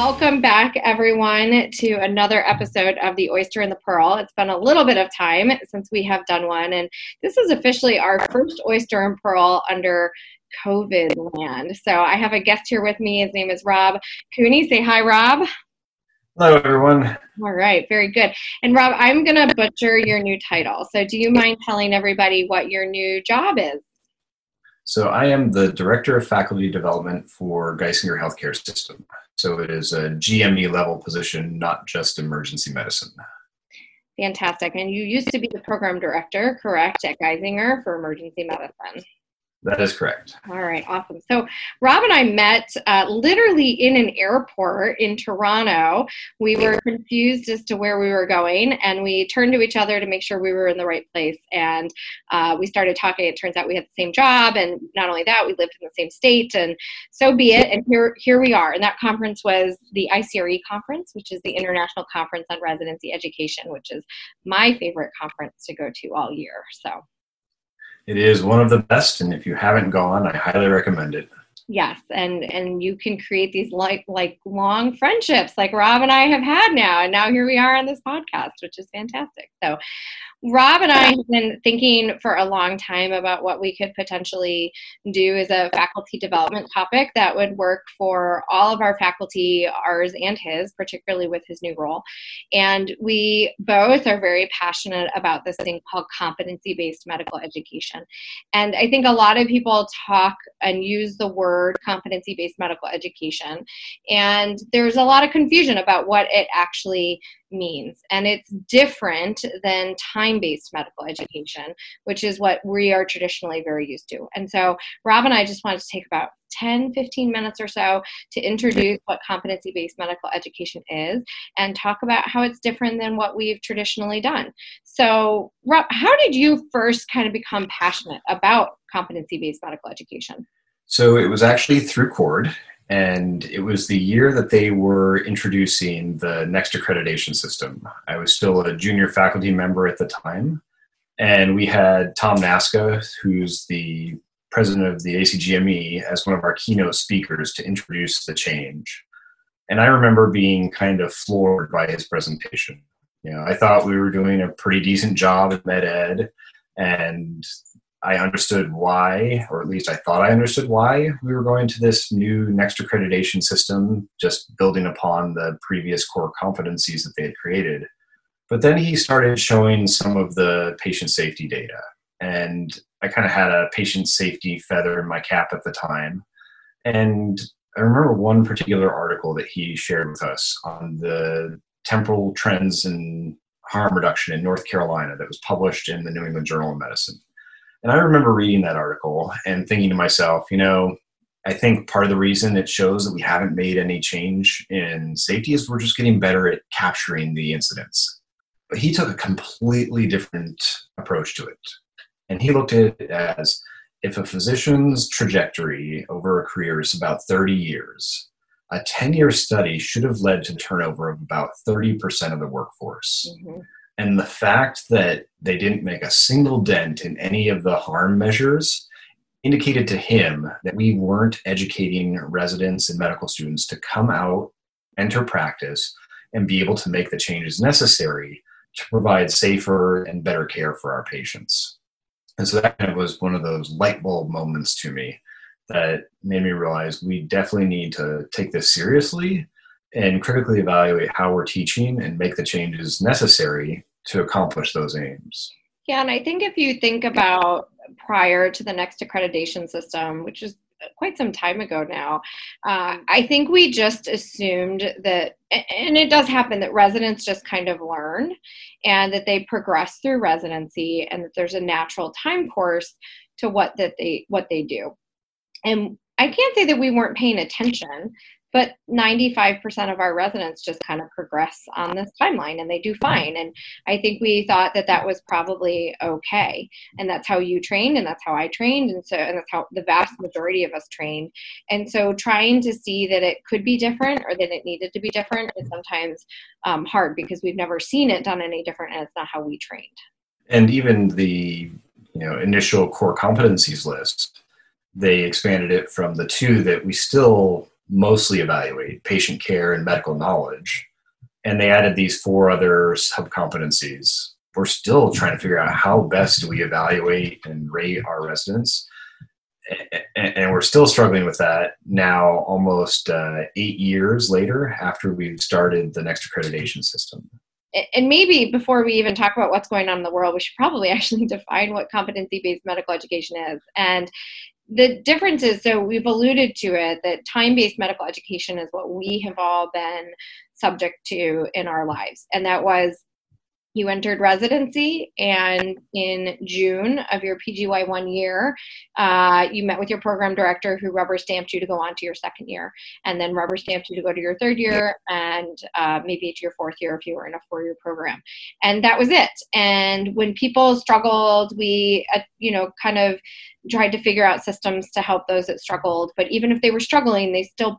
Welcome back, everyone, to another episode of The Oyster and the Pearl. It's been a little bit of time since we have done one, and this is officially our first Oyster and Pearl under COVID land. So I have a guest here with me. His name is Rob Cooney. Say hi, Rob. Hello, everyone. All right, very good. And Rob, I'm going to butcher your new title. So do you mind telling everybody what your new job is? So I am the Director of Faculty Development for Geisinger Healthcare System. So it is a GME level position, not just emergency medicine. Fantastic. And you used to be the program director, correct, at Geisinger for emergency medicine. That is correct. All right, awesome. So Rob and I met uh, literally in an airport in Toronto. We were confused as to where we were going, and we turned to each other to make sure we were in the right place. And uh, we started talking. It turns out we had the same job, and not only that, we lived in the same state. And so be it. And here, here we are. And that conference was the ICRE conference, which is the International Conference on Residency Education, which is my favorite conference to go to all year. So. It is one of the best, and if you haven't gone, I highly recommend it. Yes, and and you can create these like like long friendships, like Rob and I have had now, and now here we are on this podcast, which is fantastic. So, Rob and I have been thinking for a long time about what we could potentially do as a faculty development topic that would work for all of our faculty, ours and his, particularly with his new role. And we both are very passionate about this thing called competency based medical education. And I think a lot of people talk and use the word competency based medical education. And there's a lot of confusion about what it actually means. And it's different than time based medical education, which is what we are traditionally very used to. And so, Rob and I just wanted to take about 10, 15 minutes or so to introduce what competency based medical education is and talk about how it's different than what we've traditionally done. So, Rob, how did you first kind of become passionate about competency based medical education? So, it was actually through CORD and it was the year that they were introducing the next accreditation system. I was still a junior faculty member at the time, and we had Tom Nasca, who's the president of the ACGME, as one of our keynote speakers to introduce the change. And I remember being kind of floored by his presentation. You know, I thought we were doing a pretty decent job at med ed, and I understood why, or at least I thought I understood why we were going to this new next accreditation system, just building upon the previous core competencies that they had created. But then he started showing some of the patient safety data. And I kind of had a patient safety feather in my cap at the time. And I remember one particular article that he shared with us on the temporal trends in harm reduction in North Carolina that was published in the New England Journal of Medicine. And I remember reading that article and thinking to myself, you know, I think part of the reason it shows that we haven't made any change in safety is we're just getting better at capturing the incidents. But he took a completely different approach to it. And he looked at it as if a physician's trajectory over a career is about 30 years, a 10 year study should have led to turnover of about 30% of the workforce. Mm-hmm. And the fact that they didn't make a single dent in any of the harm measures indicated to him that we weren't educating residents and medical students to come out, enter practice, and be able to make the changes necessary to provide safer and better care for our patients. And so that was one of those light bulb moments to me that made me realize we definitely need to take this seriously and critically evaluate how we're teaching and make the changes necessary to accomplish those aims. Yeah, and I think if you think about prior to the next accreditation system, which is quite some time ago now, uh, I think we just assumed that, and it does happen that residents just kind of learn and that they progress through residency and that there's a natural time course to what that they what they do. And I can't say that we weren't paying attention but 95% of our residents just kind of progress on this timeline and they do fine. And i think we thought that that was probably okay. And that's how you trained and that's how i trained. And so and that's how the vast majority of us trained. And so trying to see that it could be different or that it needed to be different is sometimes um, hard because we've never seen it done any different and it's not how we trained. And even the you know initial core competencies list they expanded it from the two that we still mostly evaluate patient care and medical knowledge. And they added these four other sub competencies. We're still trying to figure out how best do we evaluate and rate our residents. And we're still struggling with that now, almost uh, eight years later, after we've started the next accreditation system and maybe before we even talk about what's going on in the world, we should probably actually define what competency based medical education is. And the difference is so we've alluded to it that time based medical education is what we have all been subject to in our lives. And that was you entered residency, and in June of your PGY one year, uh, you met with your program director who rubber stamped you to go on to your second year, and then rubber stamped you to go to your third year, and uh, maybe to your fourth year if you were in a four year program. And that was it. And when people struggled, we, uh, you know, kind of tried to figure out systems to help those that struggled. But even if they were struggling, they still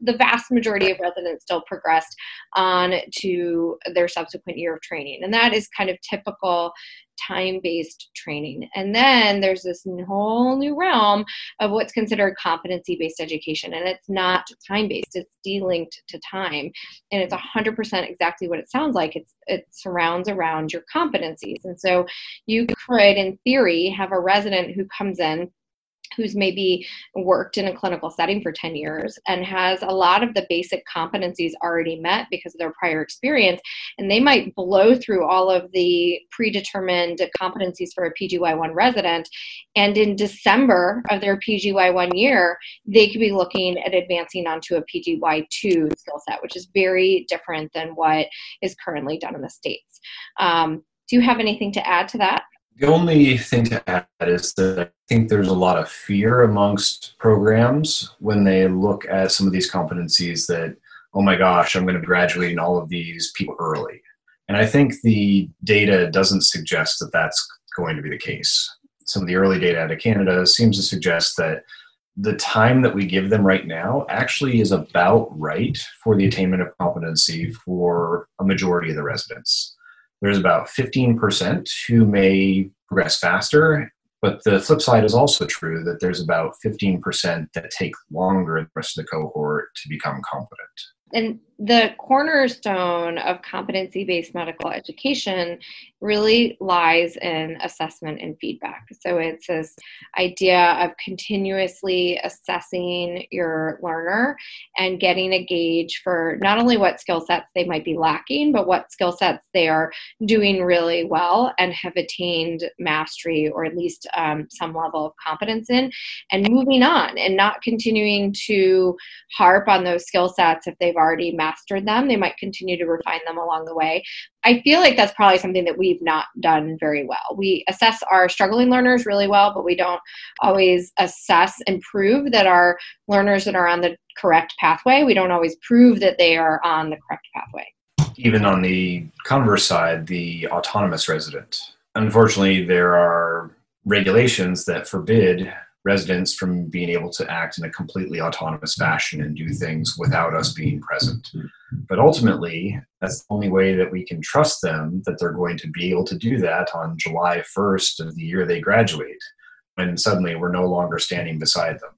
the vast majority of residents still progressed on to their subsequent year of training. And that is kind of typical time based training. And then there's this whole new realm of what's considered competency based education. And it's not time based, it's delinked to time. And it's 100% exactly what it sounds like. It's, it surrounds around your competencies. And so you could, in theory, have a resident who comes in who's maybe worked in a clinical setting for 10 years and has a lot of the basic competencies already met because of their prior experience and they might blow through all of the predetermined competencies for a pgy1 resident and in december of their pgy1 year they could be looking at advancing onto a pgy2 skill set which is very different than what is currently done in the states. Um, do you have anything to add to that the only thing to add is that I think there's a lot of fear amongst programs when they look at some of these competencies that, oh my gosh, I'm going to be graduating all of these people early. And I think the data doesn't suggest that that's going to be the case. Some of the early data out of Canada seems to suggest that the time that we give them right now actually is about right for the attainment of competency for a majority of the residents there's about 15% who may progress faster. But the flip side is also true that there's about 15% that take longer than the rest of the cohort to become competent. And the cornerstone of competency based medical education really lies in assessment and feedback. So it's this idea of continuously assessing your learner and getting a gauge for not only what skill sets they might be lacking, but what skill sets they are doing really well and have attained mastery or at least um, some level of competence in, and moving on and not continuing to harp on those skill sets if they've already mastered them. They might continue to refine them along the way. I feel like that's probably something that we've not done very well. We assess our struggling learners really well, but we don't always assess and prove that our learners that are on the correct pathway, we don't always prove that they are on the correct pathway. Even on the converse side, the autonomous resident. Unfortunately, there are regulations that forbid residents from being able to act in a completely autonomous fashion and do things without us being present. Hmm. But ultimately, that's the only way that we can trust them that they're going to be able to do that on July 1st of the year they graduate, when suddenly we're no longer standing beside them.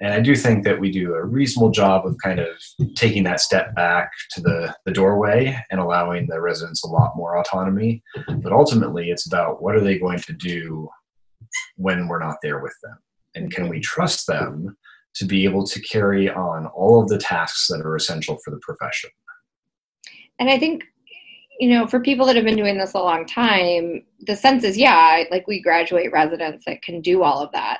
And I do think that we do a reasonable job of kind of taking that step back to the, the doorway and allowing the residents a lot more autonomy. But ultimately, it's about what are they going to do when we're not there with them? And can we trust them to be able to carry on all of the tasks that are essential for the profession? And I think, you know, for people that have been doing this a long time, the sense is, yeah, like we graduate residents that can do all of that.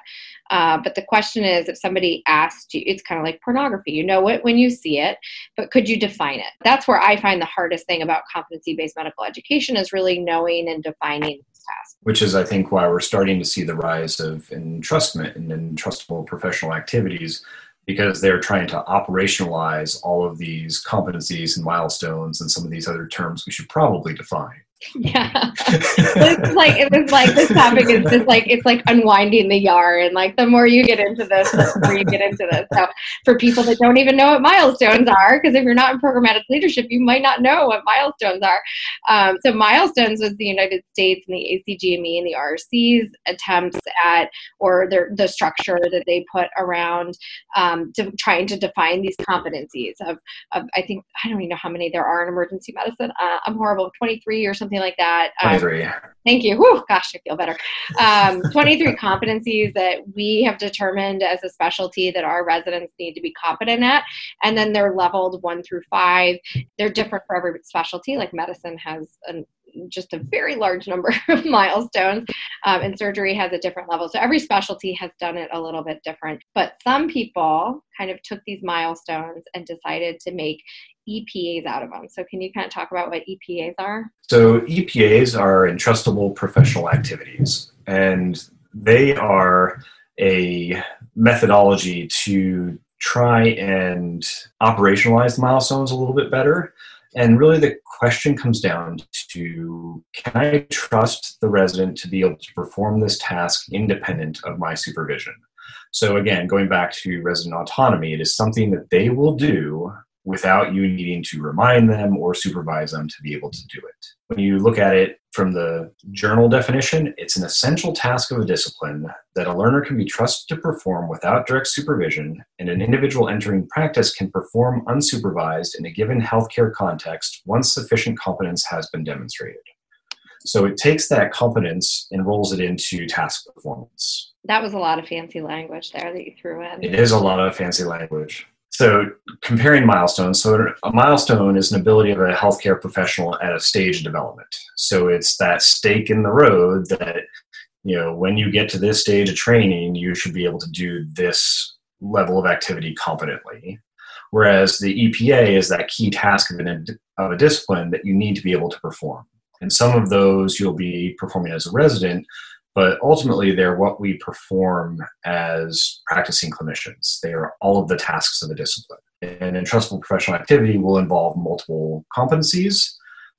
Uh, but the question is, if somebody asked you, it's kind of like pornography. You know it when you see it, but could you define it? That's where I find the hardest thing about competency-based medical education is really knowing and defining task. Which is, I think, why we're starting to see the rise of entrustment and entrustable professional activities because they're trying to operationalize all of these competencies and milestones and some of these other terms we should probably define. Yeah. it's like it was like this topic is just like it's like unwinding the yarn. And like the more you get into this, the more you get into this. So for people that don't even know what milestones are, because if you're not in programmatic leadership, you might not know what milestones are. Um, so milestones was the United States and the ACGME and the RC's attempts at or their the structure that they put around um, to trying to define these competencies of, of I think I don't even know how many there are in emergency medicine. Uh, I'm horrible, 23 or something like that. Um, 23. Thank you. Whew, gosh, I feel better. Um, 23 competencies that we have determined as a specialty that our residents need to be competent at. And then they're leveled one through five. They're different for every specialty. Like medicine has an just a very large number of milestones, um, and surgery has a different level. So every specialty has done it a little bit different. But some people kind of took these milestones and decided to make EPAs out of them. So can you kind of talk about what EPAs are? So EPAs are entrustable professional activities, and they are a methodology to try and operationalize the milestones a little bit better. And really, the question comes down to can I trust the resident to be able to perform this task independent of my supervision? So, again, going back to resident autonomy, it is something that they will do without you needing to remind them or supervise them to be able to do it. When you look at it from the journal definition, it's an essential task of a discipline that a learner can be trusted to perform without direct supervision, and an individual entering practice can perform unsupervised in a given healthcare context once sufficient competence has been demonstrated. So it takes that competence and rolls it into task performance. That was a lot of fancy language there that you threw in. It is a lot of fancy language. So, comparing milestones. So, a milestone is an ability of a healthcare professional at a stage of development. So, it's that stake in the road that, you know, when you get to this stage of training, you should be able to do this level of activity competently. Whereas the EPA is that key task of, an, of a discipline that you need to be able to perform. And some of those you'll be performing as a resident, but ultimately they're what we perform as practicing clinicians. They are all of the tasks of a discipline. And entrustable professional activity will involve multiple competencies,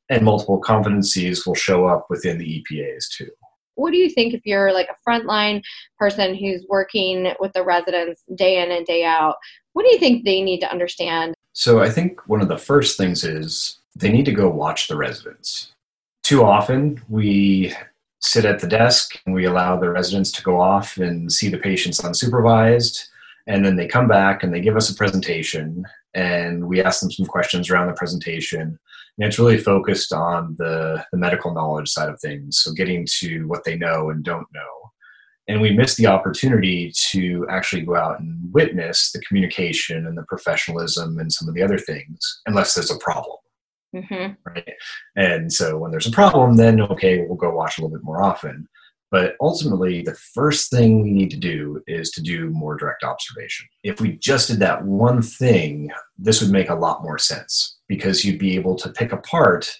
and multiple competencies will show up within the EPAs too. What do you think if you're like a frontline person who's working with the residents day in and day out? What do you think they need to understand? So, I think one of the first things is they need to go watch the residents. Too often, we sit at the desk and we allow the residents to go off and see the patients unsupervised. And then they come back and they give us a presentation and we ask them some questions around the presentation. And it's really focused on the, the medical knowledge side of things so getting to what they know and don't know. And we miss the opportunity to actually go out and witness the communication and the professionalism and some of the other things unless there's a problem Mm-hmm. Right. And so when there's a problem, then okay, we'll go watch a little bit more often. But ultimately, the first thing we need to do is to do more direct observation. If we just did that one thing, this would make a lot more sense because you'd be able to pick apart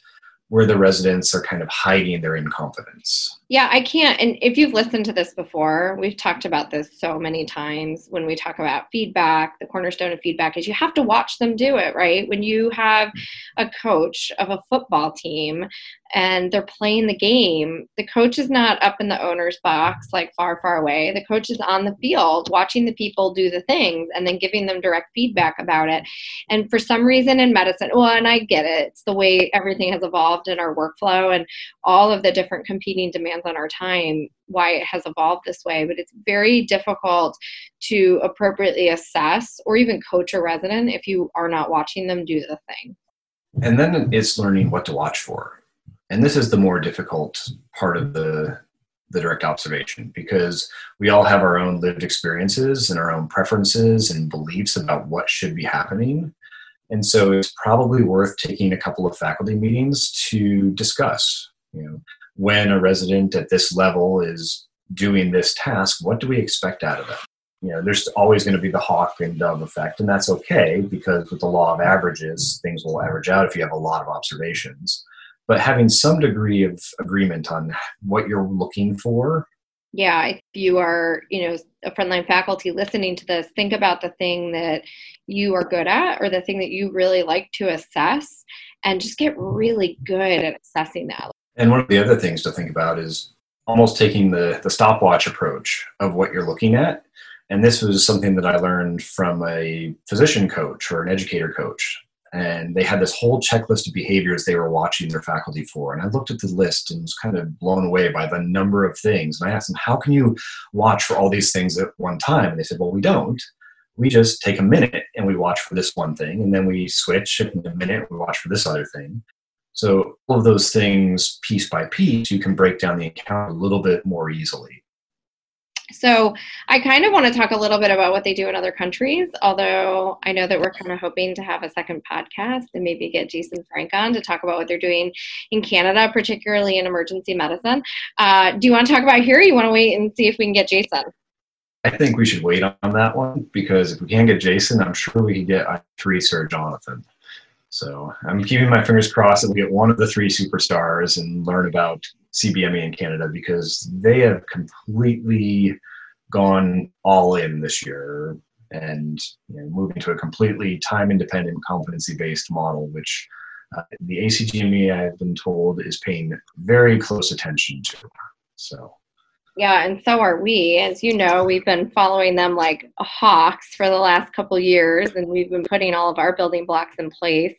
where the residents are kind of hiding their incompetence. Yeah, I can't. And if you've listened to this before, we've talked about this so many times when we talk about feedback. The cornerstone of feedback is you have to watch them do it, right? When you have a coach of a football team and they're playing the game, the coach is not up in the owner's box, like far, far away. The coach is on the field watching the people do the things and then giving them direct feedback about it. And for some reason in medicine, well, and I get it, it's the way everything has evolved in our workflow and all of the different competing demands on our time, why it has evolved this way. But it's very difficult to appropriately assess or even coach a resident if you are not watching them do the thing. And then it's learning what to watch for and this is the more difficult part of the the direct observation because we all have our own lived experiences and our own preferences and beliefs about what should be happening and so it's probably worth taking a couple of faculty meetings to discuss you know when a resident at this level is doing this task what do we expect out of them? You know there's always going to be the hawk and dove effect and that's okay because with the law of averages things will average out if you have a lot of observations. But having some degree of agreement on what you're looking for. Yeah if you are you know a frontline faculty listening to this think about the thing that you are good at or the thing that you really like to assess and just get really good at assessing that And one of the other things to think about is almost taking the, the stopwatch approach of what you're looking at. And this was something that I learned from a physician coach or an educator coach. And they had this whole checklist of behaviors they were watching their faculty for. And I looked at the list and was kind of blown away by the number of things. And I asked them, How can you watch for all these things at one time? And they said, Well, we don't. We just take a minute and we watch for this one thing. And then we switch in a minute, we watch for this other thing. So all of those things, piece by piece, you can break down the account a little bit more easily. So I kind of want to talk a little bit about what they do in other countries, although I know that we're kind of hoping to have a second podcast and maybe get Jason Frank on to talk about what they're doing in Canada, particularly in emergency medicine. Uh, do you want to talk about here? Or you want to wait and see if we can get Jason? I think we should wait on that one because if we can't get Jason, I'm sure we can get three Sir Jonathan. So I'm keeping my fingers crossed that we get one of the three superstars and learn about CBME in Canada because they have completely gone all in this year and you know, moving to a completely time independent competency based model, which uh, the ACGME I've been told is paying very close attention to. So yeah, and so are we. As you know, we've been following them like hawks for the last couple years, and we've been putting all of our building blocks in place.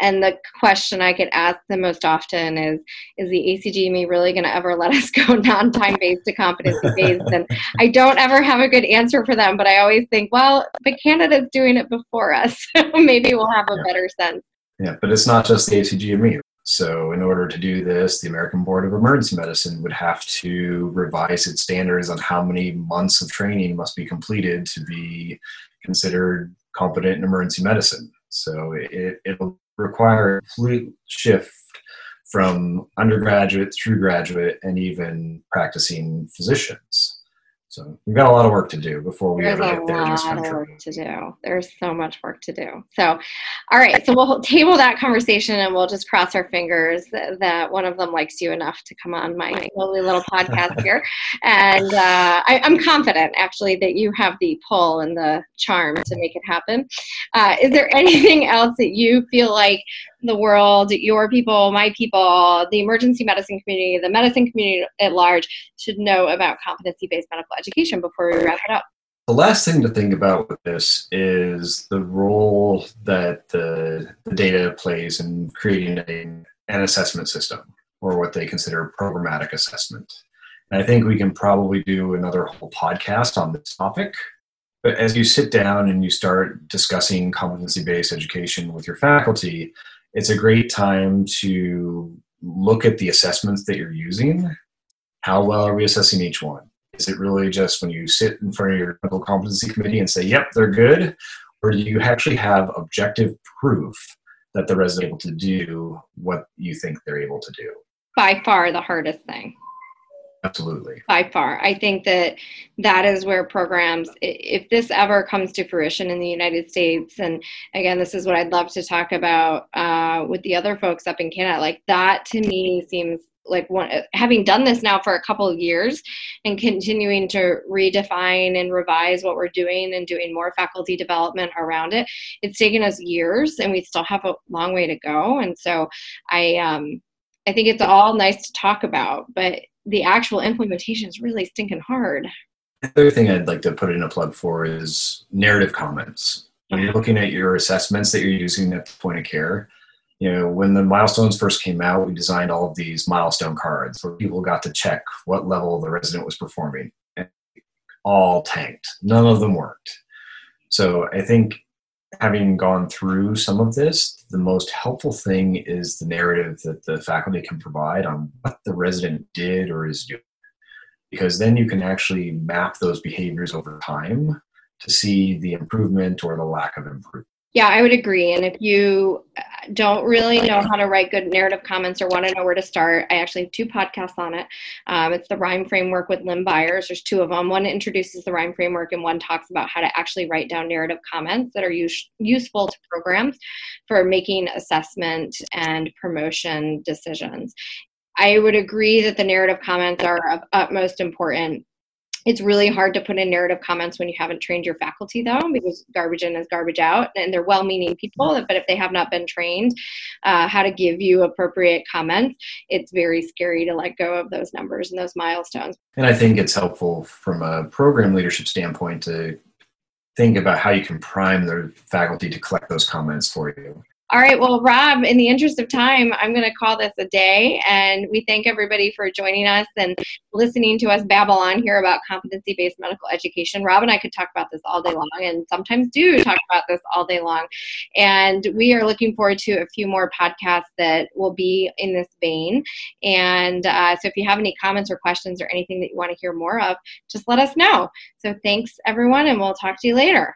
And the question I get asked the most often is, is the ACGME really going to ever let us go non-time based to competency based? and I don't ever have a good answer for them, but I always think, well, but Canada's doing it before us. Maybe we'll have a yeah. better sense. Yeah, but it's not just the ACGME. So, in order to do this, the American Board of Emergency Medicine would have to revise its standards on how many months of training must be completed to be considered competent in emergency medicine. So, it, it'll require a complete shift from undergraduate through graduate and even practicing physicians. So we've got a lot of work to do before we There's ever get there in this country. work to do. There's so much work to do. So, all right. So we'll table that conversation and we'll just cross our fingers that, that one of them likes you enough to come on my lovely little podcast here. And uh, I, am confident, actually, that you have the pull and the charm to make it happen. Uh, is there anything else that you feel like the world, your people, my people, the emergency medicine community, the medicine community at large should know about competency based medical education before we wrap it up? The last thing to think about with this is the role that the, the data plays in creating an assessment system or what they consider programmatic assessment. And I think we can probably do another whole podcast on this topic. But as you sit down and you start discussing competency based education with your faculty, it's a great time to look at the assessments that you're using. How well are we assessing each one? Is it really just when you sit in front of your clinical competency committee and say, yep, they're good? Or do you actually have objective proof that the resident is able to do what you think they're able to do? By far the hardest thing. Absolutely. By far. I think that that is where programs, if this ever comes to fruition in the United States, and again, this is what I'd love to talk about uh, with the other folks up in Canada, like that to me seems like one, having done this now for a couple of years and continuing to redefine and revise what we're doing and doing more faculty development around it it's taken us years and we still have a long way to go and so i um i think it's all nice to talk about but the actual implementation is really stinking hard. The other thing I'd like to put in a plug for is narrative comments. When you're looking at your assessments that you're using at the point of care, you know, when the milestones first came out, we designed all of these milestone cards where people got to check what level the resident was performing. And all tanked. None of them worked. So I think having gone through some of this, the most helpful thing is the narrative that the faculty can provide on what the resident did or is doing. Because then you can actually map those behaviors over time to see the improvement or the lack of improvement. Yeah, I would agree. And if you uh, don't really know how to write good narrative comments or want to know where to start, I actually have two podcasts on it. Um, it's the RIME Framework with Lynn Byers. There's two of them. One introduces the RIME Framework, and one talks about how to actually write down narrative comments that are use- useful to programs for making assessment and promotion decisions. I would agree that the narrative comments are of utmost importance it's really hard to put in narrative comments when you haven't trained your faculty, though, because garbage in is garbage out, and they're well meaning people. But if they have not been trained uh, how to give you appropriate comments, it's very scary to let go of those numbers and those milestones. And I think it's helpful from a program leadership standpoint to think about how you can prime the faculty to collect those comments for you. All right. Well, Rob, in the interest of time, I'm going to call this a day. And we thank everybody for joining us and listening to us babble on here about competency based medical education. Rob and I could talk about this all day long and sometimes do talk about this all day long. And we are looking forward to a few more podcasts that will be in this vein. And uh, so if you have any comments or questions or anything that you want to hear more of, just let us know. So thanks, everyone, and we'll talk to you later.